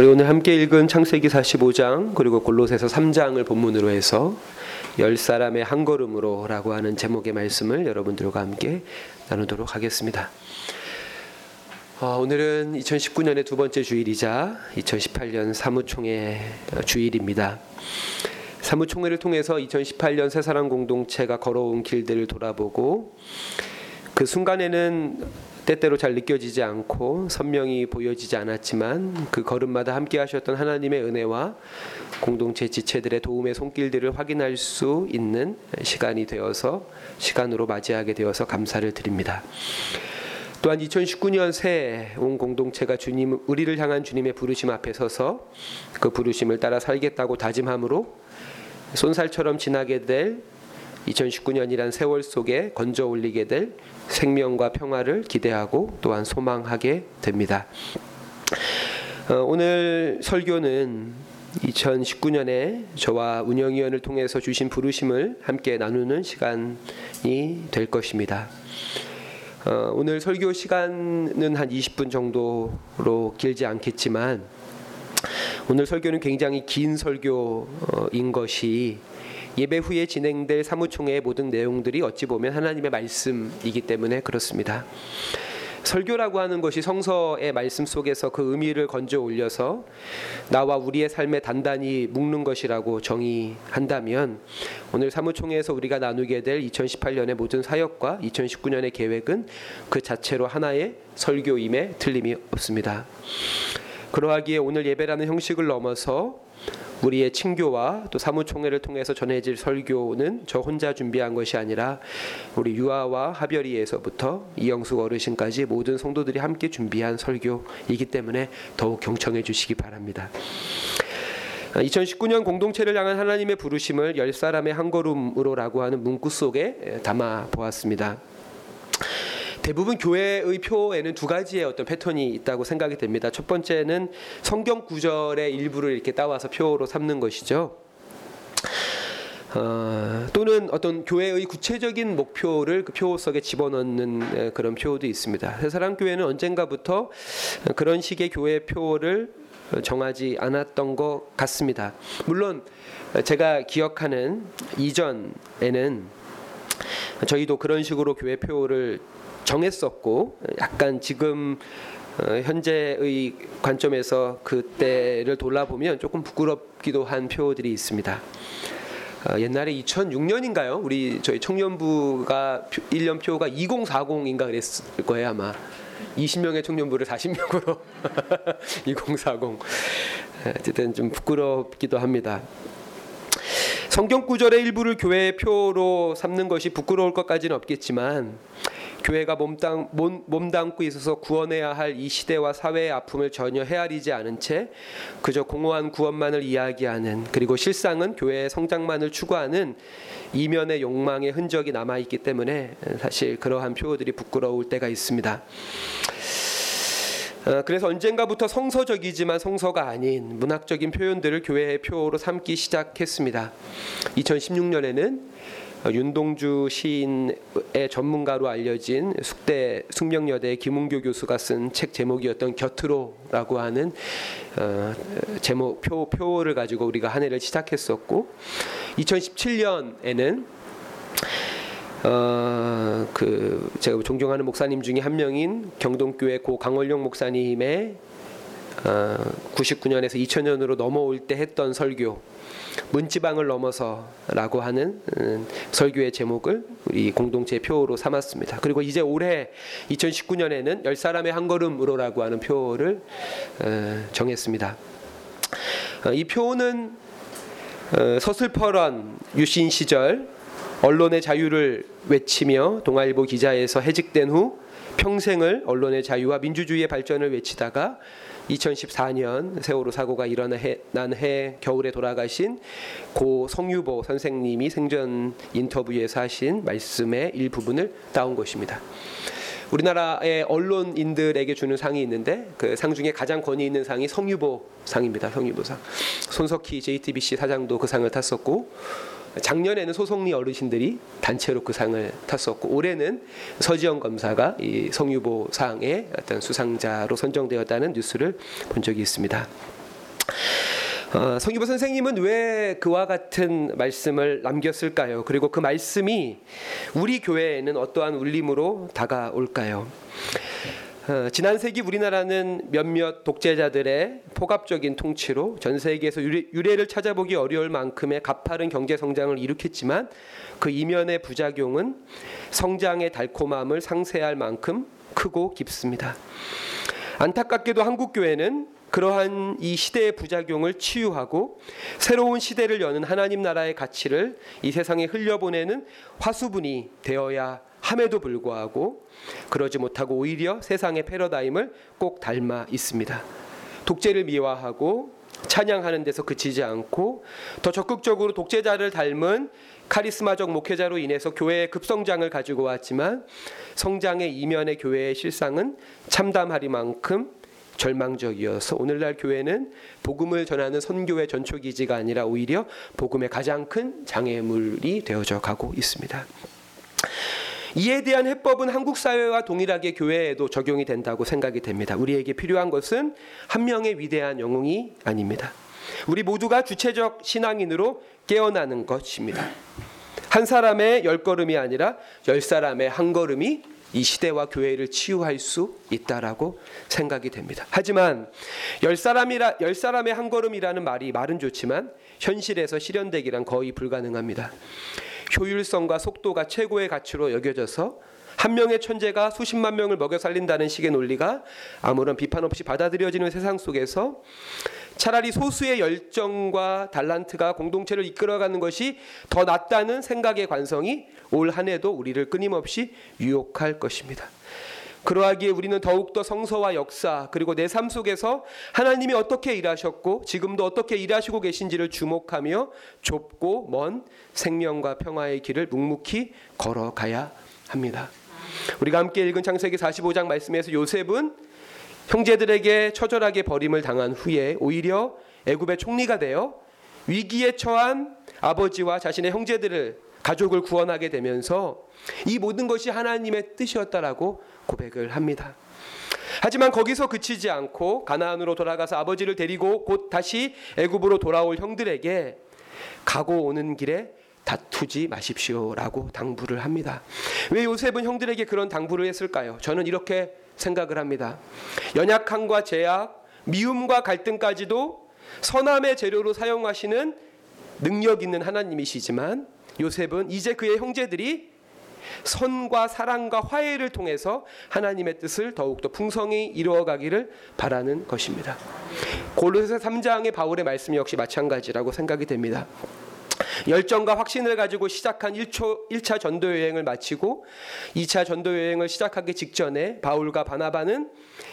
우리 오늘 함께 읽은 창세기 45장 그리고 골로새서 3장을 본문으로 해서 열 사람의 한 걸음으로라고 하는 제목의 말씀을 여러분들과 함께 나누도록 하겠습니다. 어, 오늘은 2019년의 두 번째 주일이자 2018년 사무총회 주일입니다. 사무총회를 통해서 2018년 새사랑 공동체가 걸어온 길들을 돌아보고 그 순간에는 때때로 잘 느껴지지 않고 선명히 보여지지 않았지만 그 걸음마다 함께 하셨던 하나님의 은혜와 공동체 지체들의 도움의 손길들을 확인할 수 있는 시간이 되어서 시간으로 맞이하게 되어서 감사를 드립니다. 또한 2019년 새해 온 공동체가 주님 우리를 향한 주님의 부르심 앞에 서서 그 부르심을 따라 살겠다고 다짐함으로 손살처럼 지나게 될 2019년이란 세월 속에 건져 올리게 될 생명과 평화를 기대하고 또한 소망하게 됩니다. 어, 오늘 설교는 2019년에 저와 운영위원을 통해서 주신 부르심을 함께 나누는 시간이 될 것입니다. 어, 오늘 설교 시간은 한 20분 정도로 길지 않겠지만 오늘 설교는 굉장히 긴 설교인 것이 예배 후에 진행될 사무총회의 모든 내용들이 어찌 보면 하나님의 말씀이기 때문에 그렇습니다. 설교라고 하는 것이 성서의 말씀 속에서 그 의미를 건져 올려서 나와 우리의 삶에 단단히 묶는 것이라고 정의한다면 오늘 사무총회에서 우리가 나누게 될 2018년의 모든 사역과 2019년의 계획은 그 자체로 하나의 설교임에 틀림이 없습니다. 그러하기에 오늘 예배라는 형식을 넘어서 우리의 친교와 또 사무총회를 통해서 전해질 설교는 저 혼자 준비한 것이 아니라 우리 유아와 하별이에서부터 이영숙 어르신까지 모든 성도들이 함께 준비한 설교이기 때문에 더욱 경청해 주시기 바랍니다. 2019년 공동체를 향한 하나님의 부르심을 열 사람의 한 걸음으로라고 하는 문구 속에 담아 보았습니다. 대부분 교회의 표에는 두 가지의 어떤 패턴이 있다고 생각이 됩니다. 첫 번째는 성경 구절의 일부를 이렇게 따와서 표로 삼는 것이죠. 어, 또는 어떤 교회의 구체적인 목표를 그 표 속에 집어넣는 그런 표도 있습니다. 새사랑 교회는 언젠가부터 그런 식의 교회 표를 정하지 않았던 것 같습니다. 물론 제가 기억하는 이전에는 저희도 그런 식으로 교회 표를 정했었고 약간 지금 어, 현재의 관점에서 그때를 돌아보면 조금 부끄럽기도 한 표들이 있습니다. 어, 옛날에 2006년인가요? 우리 저희 청년부가 1년 표가 2040인가 그랬을 거예요 아마. 20명의 청년부를 40명으로 2040. 어쨌든 좀 부끄럽기도 합니다. 성경 구절의 일부를 교회의 표로 삼는 것이 부끄러울 것까지는 없겠지만 교회가 몸담, 몸, 몸담고 있어서 구원해야 할 이 시대와 사회의 아픔을 전혀 헤아리지 않은 채 그저 공허한 구원만을 이야기하는 그리고 실상은 교회의 성장만을 추구하는 이면의 욕망의 흔적이 남아 있기 때문에 사실 그러한 표어들이 부끄러울 때가 있습니다. 어, 그래서 언젠가부터 성서적이지만 성서가 아닌 문학적인 표현들을 교회의 표로 삼기 시작했습니다. 2016년에는 윤동주 시인의 전문가로 알려진 숙대 숙명여대 김웅교 교수가 쓴 책 제목이었던 곁으로라고 하는 어, 제목 표 표를 가지고 우리가 한 해를 시작했었고 2017년에는 어, 그 제가 존경하는 목사님 중에 한 명인 경동교회 고 강월용 목사님의 어, 99년에서 2000년으로 넘어올 때 했던 설교 문지방을 넘어서라고 하는 음, 설교의 제목을 우리 공동체 표로 삼았습니다. 그리고 이제 올해 2019년에는 열 사람의 한 걸음으로라고 하는 표를 어, 정했습니다. 어, 이 표는 어, 서슬퍼런 유신 시절 언론의 자유를 외치며 동아일보 기자에서 해직된 후 평생을 언론의 자유와 민주주의의 발전을 외치다가 2014년 세월호 사고가 일어난 해, 해 겨울에 돌아가신 고 성유보 선생님이 생전 인터뷰에서 하신 말씀의 일부분을 따온 것입니다. 우리나라의 언론인들에게 주는 상이 있는데 그 상 중에 가장 권위 있는 상이 성유보 상입니다. 성유보 상. 손석희 JTBC 사장도 그 상을 탔었고 작년에는 소송리 어르신들이 단체로 그 상을 탔었고 올해는 서지영 검사가 이 성유보 상의 어떤 수상자로 선정되었다는 뉴스를 본 적이 있습니다. 어, 성기부 선생님은 왜 그와 같은 말씀을 남겼을까요? 그리고 그 말씀이 우리 교회에는 어떠한 울림으로 다가올까요? 어, 지난 세기 우리나라는 몇몇 독재자들의 폭압적인 통치로 전 세계에서 유례, 유례 를 찾아보기 어려울 만큼의 가파른 경제 성장을 일으켰지만 그 이면의 부작용은 성장의 달콤함을 상쇄할 만큼 크고 깊습니다. 안타깝게도 한국 교회는 그러한 이 시대의 부작용을 치유하고 새로운 시대를 여는 하나님 나라의 가치를 이 세상에 흘려보내는 화수분이 되어야 함에도 불구하고 그러지 못하고 오히려 세상의 패러다임을 꼭 닮아 있습니다. 독재를 미화하고 찬양하는 데서 그치지 않고 더 적극적으로 독재자를 닮은 카리스마적 목회자로 인해서 교회의 급성장을 가지고 왔지만 성장의 이면의 교회의 실상은 참담하리만큼 절망적이어서 오늘날 교회는 복음을 전하는 선교의 전초 기지가 아니라 오히려 복음의 가장 큰 장애물이 되어져 가고 있습니다. 이에 대한 해법은 한국 사회와 동일하게 교회에도 적용이 된다고 생각이 됩니다. 우리에게 필요한 것은 한 명의 위대한 영웅이 아닙니다. 우리 모두가 주체적 신앙인으로 깨어나는 것입니다. 한 사람의 열 걸음이 아니라 열 사람의 한 걸음이 이 시대와 교회를 치유할 수 있다라고 생각이 됩니다. 하지만 열 사람이라 열 사람의 한 걸음이라는 말이 말은 좋지만 현실에서 실현되기란 거의 불가능합니다. 효율성과 속도가 최고의 가치로 여겨져서 한 명의 천재가 수십만 명을 먹여 살린다는 식의 논리가 아무런 비판 없이 받아들여지는 세상 속에서 차라리 소수의 열정과 달란트가 공동체를 이끌어가는 것이 더 낫다는 생각의 관성이 올 한 해도 우리를 끊임없이 유혹할 것입니다. 그러하기에 우리는 더욱더 성서와 역사 그리고 내 삶 속에서 하나님이 어떻게 일하셨고 지금도 어떻게 일하시고 계신지를 주목하며 좁고 먼 생명과 평화의 길을 묵묵히 걸어가야 합니다. 우리가 함께 읽은 창세기 45장 말씀에서 요셉은 형제들에게 처절하게 버림을 당한 후에 오히려 애굽의 총리가 되어 위기에 처한 아버지와 자신의 형제들을 가족을 구원하게 되면서 이 모든 것이 하나님의 뜻이었다라고 고백을 합니다. 하지만 거기서 그치지 않고 가나안으로 돌아가서 아버지를 데리고 곧 다시 애굽으로 돌아올 형들에게 가고 오는 길에 다투지 마십시오라고 당부를 합니다. 왜 요셉은 형들에게 그런 당부를 했을까요? 저는 이렇게 생각을 합니다. 연약함과 제약, 미움과 갈등까지도 선함의 재료로 사용하시는 능력 있는 하나님이시지만 요셉은 이제 그의 형제들이 선과 사랑과 화해를 통해서 하나님의 뜻을 더욱더 풍성히 이루어가기를 바라는 것입니다. 골로새 3장의 바울의 말씀 역시 마찬가지라고 생각이 됩니다. 열정과 확신을 가지고 시작한 1초, 1차 전도 여행을 마치고 2차 전도 여행을 시작하기 직전에 바울과 바나바는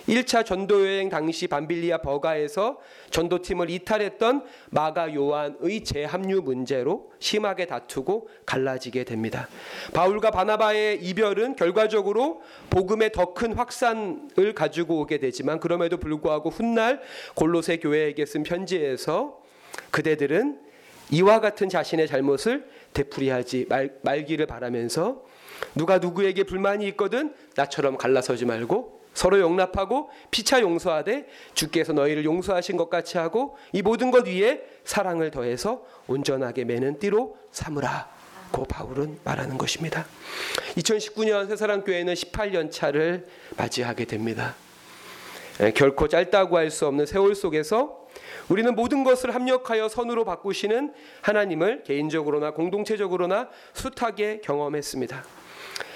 1차 전도 여행 당시 밤빌리아 버가에서 전도팀을 이탈했던 마가 요한의 재합류 문제로 심하게 다투고 갈라지게 됩니다. 바울과 바나바의 이별은 결과적으로 복음의 더 큰 확산을 가지고 오게 되지만 그럼에도 불구하고 훗날 골로새 교회에게 쓴 편지에서 그대들은 이와 같은 자신의 잘못을 되풀이하지 말, 말기를 바라면서 누가 누구에게 불만이 있거든 나처럼 갈라서지 말고 서로 용납하고 피차 용서하되 주께서 너희를 용서하신 것 같이 하고 이 모든 것 위에 사랑을 더해서 온전하게 매는 띠로 삼으라. 고 바울은 말하는 것입니다. 2019년 새사랑 교회는 18년 차를 맞이하게 됩니다. 결코 짧다고 할 수 없는 세월 속에서 우리는 모든 것을 합력하여 선으로 바꾸시는 하나님을 개인적으로나 공동체적으로나 숱하게 경험했습니다.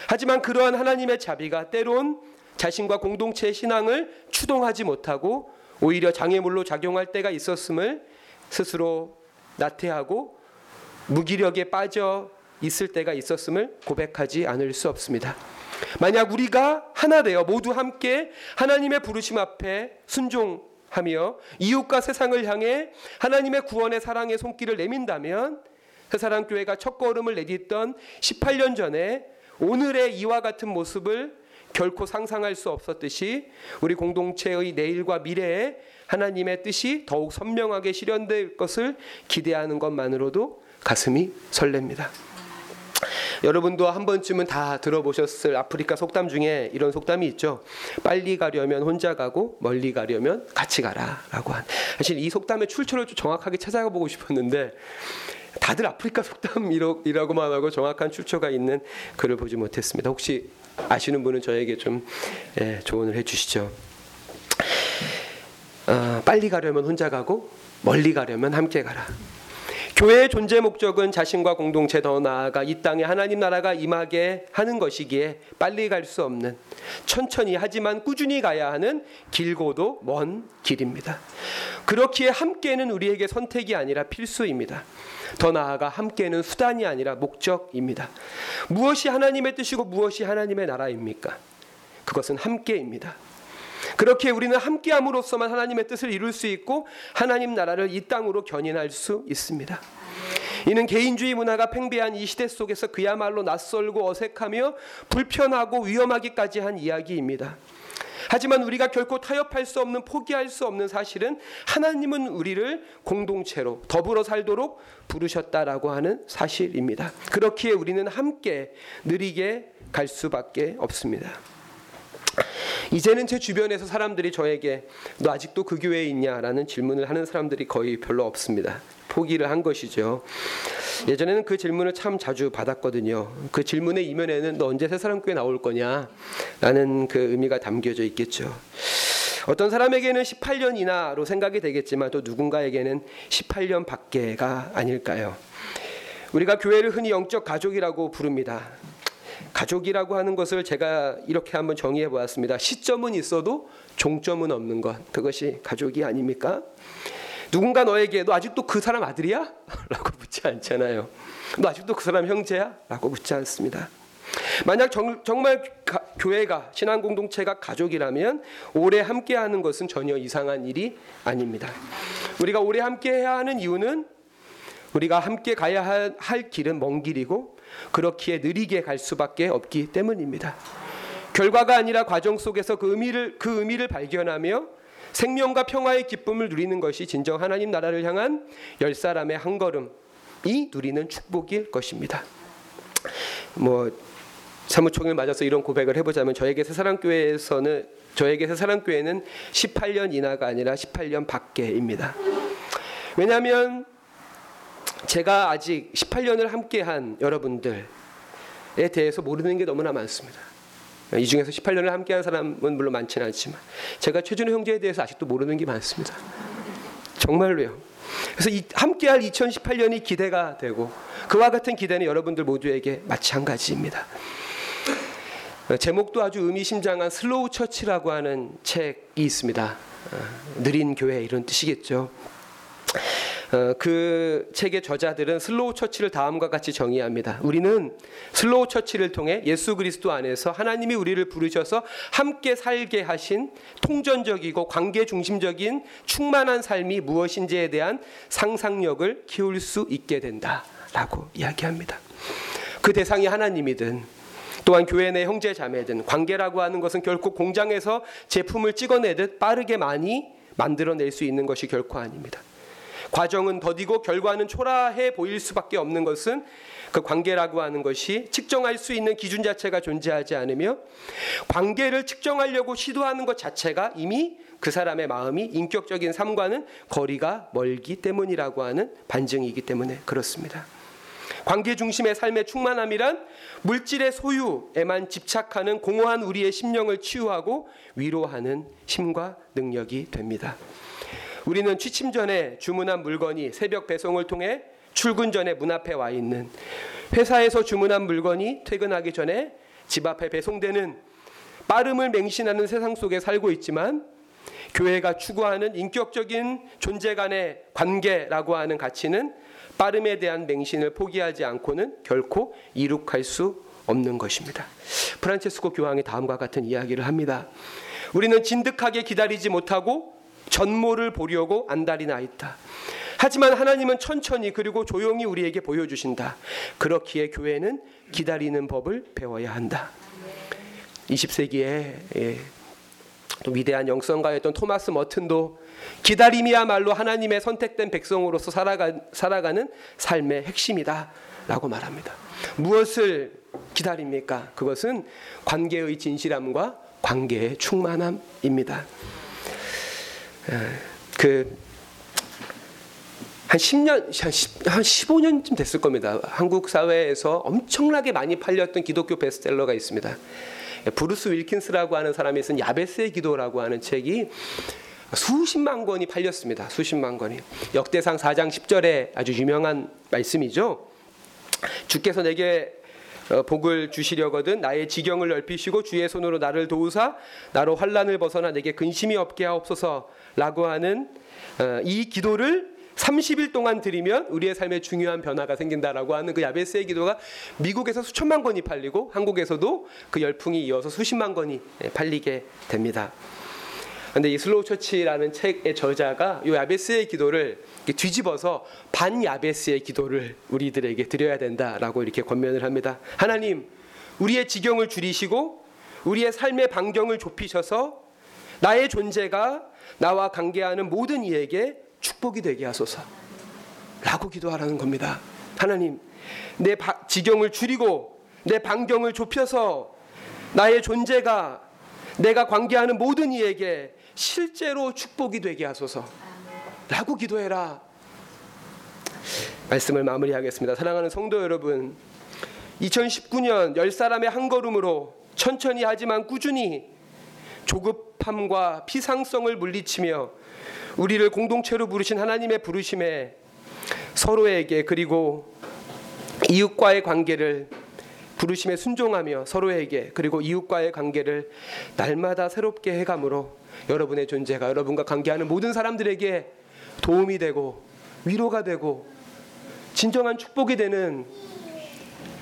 하지만 그러한 하나님의 자비가 때론 자신과 공동체의 신앙을 추동하지 못하고 오히려 장애물로 작용할 때가 있었음을 스스로 나태하고 무기력에 빠져 있을 때가 있었음을 고백하지 않을 수 없습니다. 만약 우리가 하나 되어 모두 함께 하나님의 부르심 앞에 순종 하며 이웃과 세상을 향해 하나님의 구원의 사랑의 손길을 내민다면 새사랑 교회가 첫 걸음을 내딛던 18년 전에 오늘의 이와 같은 모습을 결코 상상할 수 없었듯이 우리 공동체의 내일과 미래에 하나님의 뜻이 더욱 선명하게 실현될 것을 기대하는 것만으로도 가슴이 설렙니다. 여러분도 한 번쯤은 다 들어보셨을 아프리카 속담 중에 이런 속담이 있죠. 빨리 가려면 혼자 가고 멀리 가려면 같이 가라라고 한. 사실 이 속담의 출처를 좀 정확하게 찾아가 보고 싶었는데 다들 아프리카 속담이라고만 하고 정확한 출처가 있는 글을 보지 못했습니다. 혹시 아시는 분은 저에게 좀 예, 조언을 해주시죠. 어, 빨리 가려면 혼자 가고 멀리 가려면 함께 가라. 교회의 존재 목적은 자신과 공동체 더 나아가 이 땅에 하나님 나라가 임하게 하는 것이기에 빨리 갈 수 없는 천천히 하지만 꾸준히 가야 하는 길고도 먼 길입니다. 그렇기에 함께는 우리에게 선택이 아니라 필수입니다. 더 나아가 함께는 수단이 아니라 목적입니다. 무엇이 하나님의 뜻이고 무엇이 하나님의 나라입니까? 그것은 함께입니다. 그렇게 우리는 함께함으로써만 하나님의 뜻을 이룰 수 있고 하나님 나라를 이 땅으로 견인할 수 있습니다. 이는 개인주의 문화가 팽배한 이 시대 속에서 그야말로 낯설고 어색하며 불편하고 위험하기까지 한 이야기입니다. 하지만 우리가 결코 타협할 수 없는 포기할 수 없는 사실은 하나님은 우리를 공동체로 더불어 살도록 부르셨다라고 하는 사실입니다. 그렇기에 우리는 함께 느리게 갈 수밖에 없습니다. 이제는 제 주변에서 사람들이 저에게 너 아직도 그 교회에 있냐라는 질문을 하는 사람들이 거의 별로 없습니다. 포기를 한 것이죠. 예전에는 그 질문을 참 자주 받았거든요. 그 질문의 이면에는 너 언제 새사람교회 나올 거냐라는 그 의미가 담겨져 있겠죠. 어떤 사람에게는 18년 이나로 생각이 되겠지만 또 누군가에게는 18년 밖에가 아닐까요? 우리가 교회를 흔히 영적 가족이라고 부릅니다. 가족이라고 하는 것을 제가 이렇게 한번 정의해 보았습니다. 시점은 있어도 종점은 없는 것. 그것이 가족이 아닙니까? 누군가 너에게 너 아직도 그 사람 아들이야? 라고 묻지 않잖아요. 너 아직도 그 사람 형제야? 라고 묻지 않습니다. 만약 정, 말 교회가 신앙 공동체가 가족이라면 오래 함께하는 것은 전혀 이상한 일이 아닙니다. 우리가 오래 함께해야 하는 이유는 우리가 함께 가야 할, 할 길은 먼 길이고 그렇기에 느리게 갈 수밖에 없기 때문입니다. 결과가 아니라 과정 속에서 그 의미를 그 의미를 발견하며 생명과 평화의 기쁨을 누리는 것이 진정 하나님 나라를 향한 열 사람의 한 걸음이 누리는 축복일 것입니다. 뭐 사무총을 맞아서 이런 고백을 해보자면 저에게 새사랑교회에서는 저에게 새사랑교회는 18년 이나가 아니라 18년 밖에입니다. 왜냐하면 제가 아직 18년을 함께한 여러분들에 대해서 모르는 게 너무나 많습니다. 이 중에서 18년을 함께한 사람은 물론 많지는 않지만 제가 최준호 형제에 대해서 아직도 모르는 게 많습니다. 정말로요. 그래서 이 함께할 2018년이 기대가 되고 그와 같은 기대는 여러분들 모두에게 마찬가지입니다. 제목도 아주 의미심장한 Slow Church라고 하는 책이 있습니다. 어, 느린 교회 이런 뜻이겠죠. 어, 그 책의 저자들은 Slow Church를 다음과 같이 정의합니다. 우리는 Slow Church를 통해 예수 그리스도 안에서 하나님이 우리를 부르셔서 함께 살게 하신 통전적이고 관계 중심적인 충만한 삶이 무엇인지에 대한 상상력을 키울 수 있게 된다라고 이야기합니다. 그 대상이 하나님이든 또한 교회 내 형제 자매든 관계라고 하는 것은 결코 공장에서 제품을 찍어내듯 빠르게 많이 만들어낼 수 있는 것이 결코 아닙니다. 과정은 더디고 결과는 초라해 보일 수밖에 없는 것은 그 관계라고 하는 것이 측정할 수 있는 기준 자체가 존재하지 않으며 관계를 측정하려고 시도하는 것 자체가 이미 그 사람의 마음이 인격적인 삶과는 거리가 멀기 때문이라고 하는 반증이기 때문에 그렇습니다. 관계 중심의 삶의 충만함이란 물질의 소유에만 집착하는 공허한 우리의 심령을 치유하고 위로하는 힘과 능력이 됩니다. 우리는 취침 전에 주문한 물건이 새벽 배송을 통해 출근 전에 문 앞에 와 있는 회사에서 주문한 물건이 퇴근하기 전에 집 앞에 배송되는 빠름을 맹신하는 세상 속에 살고 있지만 교회가 추구하는 인격적인 존재 간의 관계라고 하는 가치는 빠름에 대한 맹신을 포기하지 않고는 결코 이룩할 수 없는 것입니다. 프란체스코 교황이 다음과 같은 이야기를 합니다. 우리는 진득하게 기다리지 못하고 전모를 보려고 안달이 나 있다. 하지만 하나님은 천천히 그리고 조용히 우리에게 보여주신다. 그렇기에 교회는 기다리는 법을 배워야 한다. 20세기에 예, 또 위대한 영성가였던 토마스 머튼도 기다림이야말로 하나님의 선택된 백성으로서 살아가, 살아가는 삶의 핵심이다 라고 말합니다. 무엇을 기다립니까? 그것은 관계의 진실함과 관계의 충만함입니다. 그 한 10년, 한, 10, 한 15년쯤 됐을 겁니다. 한국 사회에서 엄청나게 많이 팔렸던 기독교 베스트셀러가 있습니다. 브루스 윌킨스라고 하는 사람이 쓴 야베스의 기도라고 하는 책이 수십만 권이 팔렸습니다. 수십만 권이. 역대상 4장 10절에 아주 유명한 말씀이죠. 주께서 내게 어, 복을 주시려거든 나의 지경을 넓히시고 주의 손으로 나를 도우사 나로 환란을 벗어나 내게 근심이 없게 하옵소서라고 하는 어, 이 기도를 30일 동안 드리면 우리의 삶에 중요한 변화가 생긴다라고 하는 그 야베스의 기도가 미국에서 수천만 권이 팔리고 한국에서도 그 열풍이 이어서 수십만 권이 예, 팔리게 됩니다. 근데 이 Slow Church라는 책의 저자가 이 야베스의 기도를 뒤집어서 반 야베스의 기도를 우리들에게 드려야 된다라고 이렇게 권면을 합니다. 하나님, 우리의 지경을 줄이시고 우리의 삶의 반경을 좁히셔서 나의 존재가 나와 관계하는 모든 이에게 축복이 되게 하소서. 라고 기도하라는 겁니다. 하나님, 내 바, 지경을 줄이고 내 반경을 좁혀서 나의 존재가 내가 관계하는 모든 이에게 실제로 축복이 되게 하소서. 라고 기도해라. 말씀을 마무리하겠습니다. 사랑하는 성도 여러분, 2019년 열 사람의 한 걸음으로 천천히 하지만 꾸준히 조급함과 피상성을 물리치며 우리를 공동체로 부르신 하나님의 부르심에 서로에게 그리고 이웃과의 관계를 부르심에 순종하며 서로에게 그리고 이웃과의 관계를 날마다 새롭게 해감으로 여러분의 존재가 여러분과 관계하는 모든 사람들에게 도움이 되고 위로가 되고 진정한 축복이 되는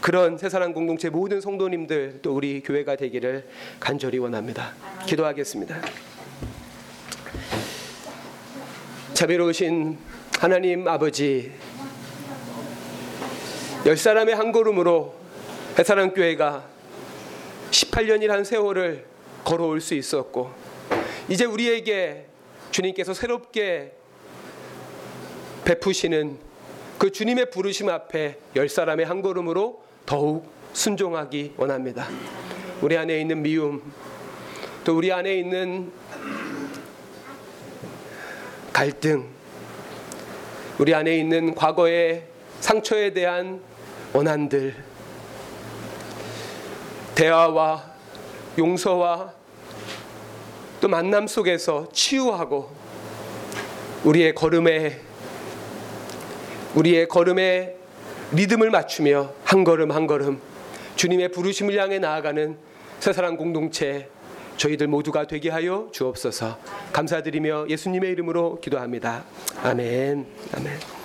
그런 새사랑 공동체 모든 성도님들 또 우리 교회가 되기를 간절히 원합니다. 기도하겠습니다. 자비로우신 하나님 아버지 열 사람의 한 걸음으로 해사랑 교회가 18년이란 세월을 걸어올 수 있었고 이제 우리에게 주님께서 새롭게 베푸시는 그 주님의 부르심 앞에 열 사람의 한 걸음으로 더욱 순종하기 원합니다. 우리 안에 있는 미움, 또 우리 안에 있는 갈등, 우리 안에 있는 과거의 상처에 대한 원한들, 대화와 용서와 또 만남 속에서 치유하고 우리의 걸음에 우리의 걸음에 리듬을 맞추며 한 걸음 한 걸음 주님의 부르심을 향해 나아가는 새사랑 공동체 저희들 모두가 되게 하여 주옵소서. 감사드리며 예수님의 이름으로 기도합니다. 아멘. 아멘.